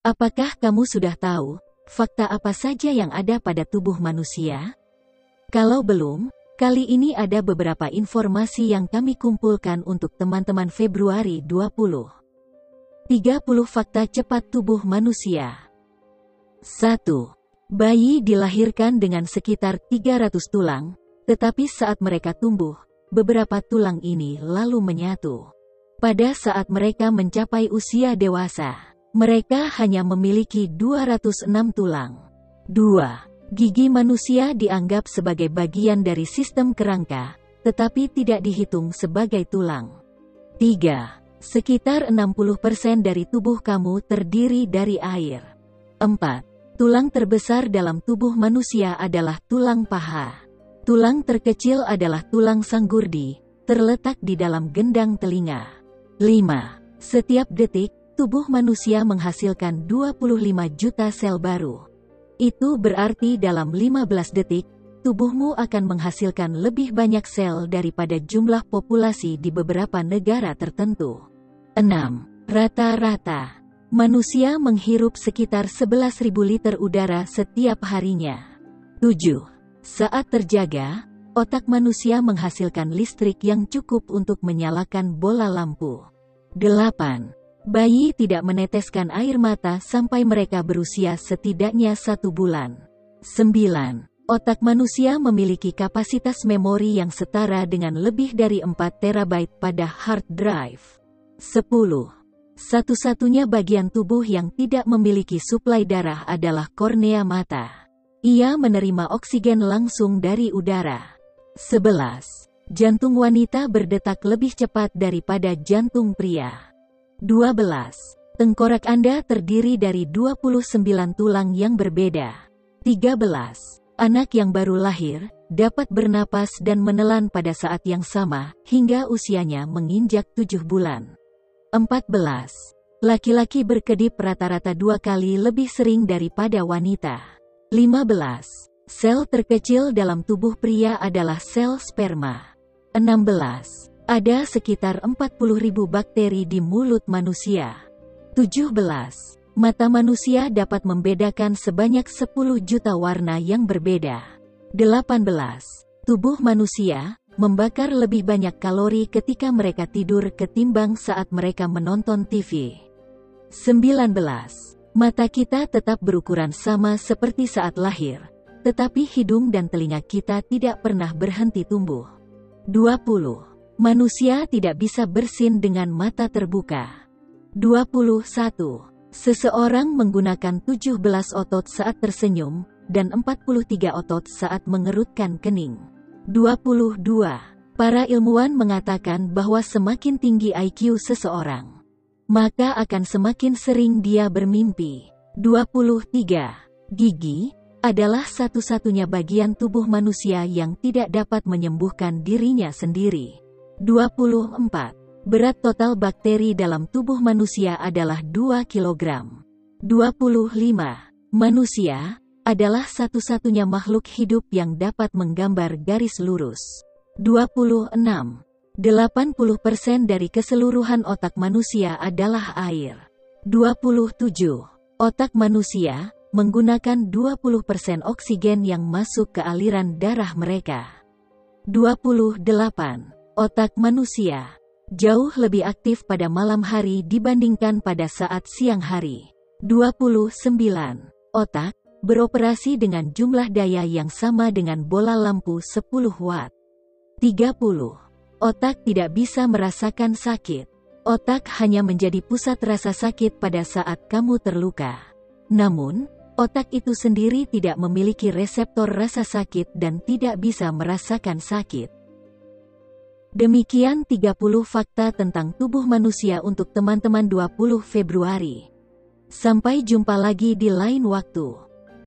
Apakah kamu sudah tahu fakta apa saja yang ada pada tubuh manusia? Kalau belum, kali ini ada beberapa informasi yang kami kumpulkan untuk teman-teman Februari 20. 30 fakta cepat tubuh manusia. 1. Bayi dilahirkan dengan sekitar 300 tulang, tetapi saat mereka tumbuh, beberapa tulang ini lalu menyatu. Pada saat mereka mencapai usia dewasa, mereka hanya memiliki 206 tulang. 2. Gigi manusia dianggap sebagai bagian dari sistem kerangka, tetapi tidak dihitung sebagai tulang. 3. Sekitar 60% dari tubuh kamu terdiri dari air. 4. Tulang terbesar dalam tubuh manusia adalah tulang paha. Tulang terkecil adalah tulang sanggurdi, terletak di dalam gendang telinga. 5. Setiap detik, tubuh manusia menghasilkan 25 juta sel baru. Itu berarti dalam 15 detik, tubuhmu akan menghasilkan lebih banyak sel daripada jumlah populasi di beberapa negara tertentu. 6. Rata-rata, manusia menghirup sekitar 11.000 liter udara setiap harinya. 7. Saat terjaga, otak manusia menghasilkan listrik yang cukup untuk menyalakan bola lampu. 8. Bayi tidak meneteskan air mata sampai mereka berusia setidaknya satu bulan. 9. Otak manusia memiliki kapasitas memori yang setara dengan lebih dari 4 terabyte pada hard drive. 10. Satu-satunya bagian tubuh yang tidak memiliki suplai darah adalah kornea mata. Ia menerima oksigen langsung dari udara. 11. Jantung wanita berdetak lebih cepat daripada jantung pria. 12. Tengkorak Anda terdiri dari 29 tulang yang berbeda. 13. Anak yang baru lahir, dapat bernapas dan menelan pada saat yang sama, hingga usianya menginjak 7 bulan. 14. Laki-laki berkedip rata-rata dua kali lebih sering daripada wanita. 15. Sel terkecil dalam tubuh pria adalah sel sperma. 16. Ada sekitar 40.000 bakteri di mulut manusia. 17. Mata manusia dapat membedakan sebanyak 10 juta warna yang berbeda. 18. Tubuh manusia membakar lebih banyak kalori ketika mereka tidur ketimbang saat mereka menonton TV. 19. Mata kita tetap berukuran sama seperti saat lahir, tetapi hidung dan telinga kita tidak pernah berhenti tumbuh. 20. Manusia tidak bisa bersin dengan mata terbuka. 21. Seseorang menggunakan 17 otot saat tersenyum, dan 43 otot saat mengerutkan kening. 22. Para ilmuwan mengatakan bahwa semakin tinggi IQ seseorang, maka akan semakin sering dia bermimpi. 23. Gigi adalah satu-satunya bagian tubuh manusia yang tidak dapat menyembuhkan dirinya sendiri. 24. Berat total bakteri dalam tubuh manusia adalah 2 kg. 25. Manusia adalah satu-satunya makhluk hidup yang dapat menggambar garis lurus. 26. 80% dari keseluruhan otak manusia adalah air. 27. Otak manusia menggunakan 20% oksigen yang masuk ke aliran darah mereka. 28. Otak manusia jauh lebih aktif pada malam hari dibandingkan pada saat siang hari. 29. Otak beroperasi dengan jumlah daya yang sama dengan bola lampu 10 watt. 30. Otak tidak bisa merasakan sakit. Otak hanya menjadi pusat rasa sakit pada saat kamu terluka. Namun, otak itu sendiri tidak memiliki reseptor rasa sakit dan tidak bisa merasakan sakit. Demikian 30 fakta tentang tubuh manusia untuk teman-teman 20 Februari. Sampai jumpa lagi di lain waktu.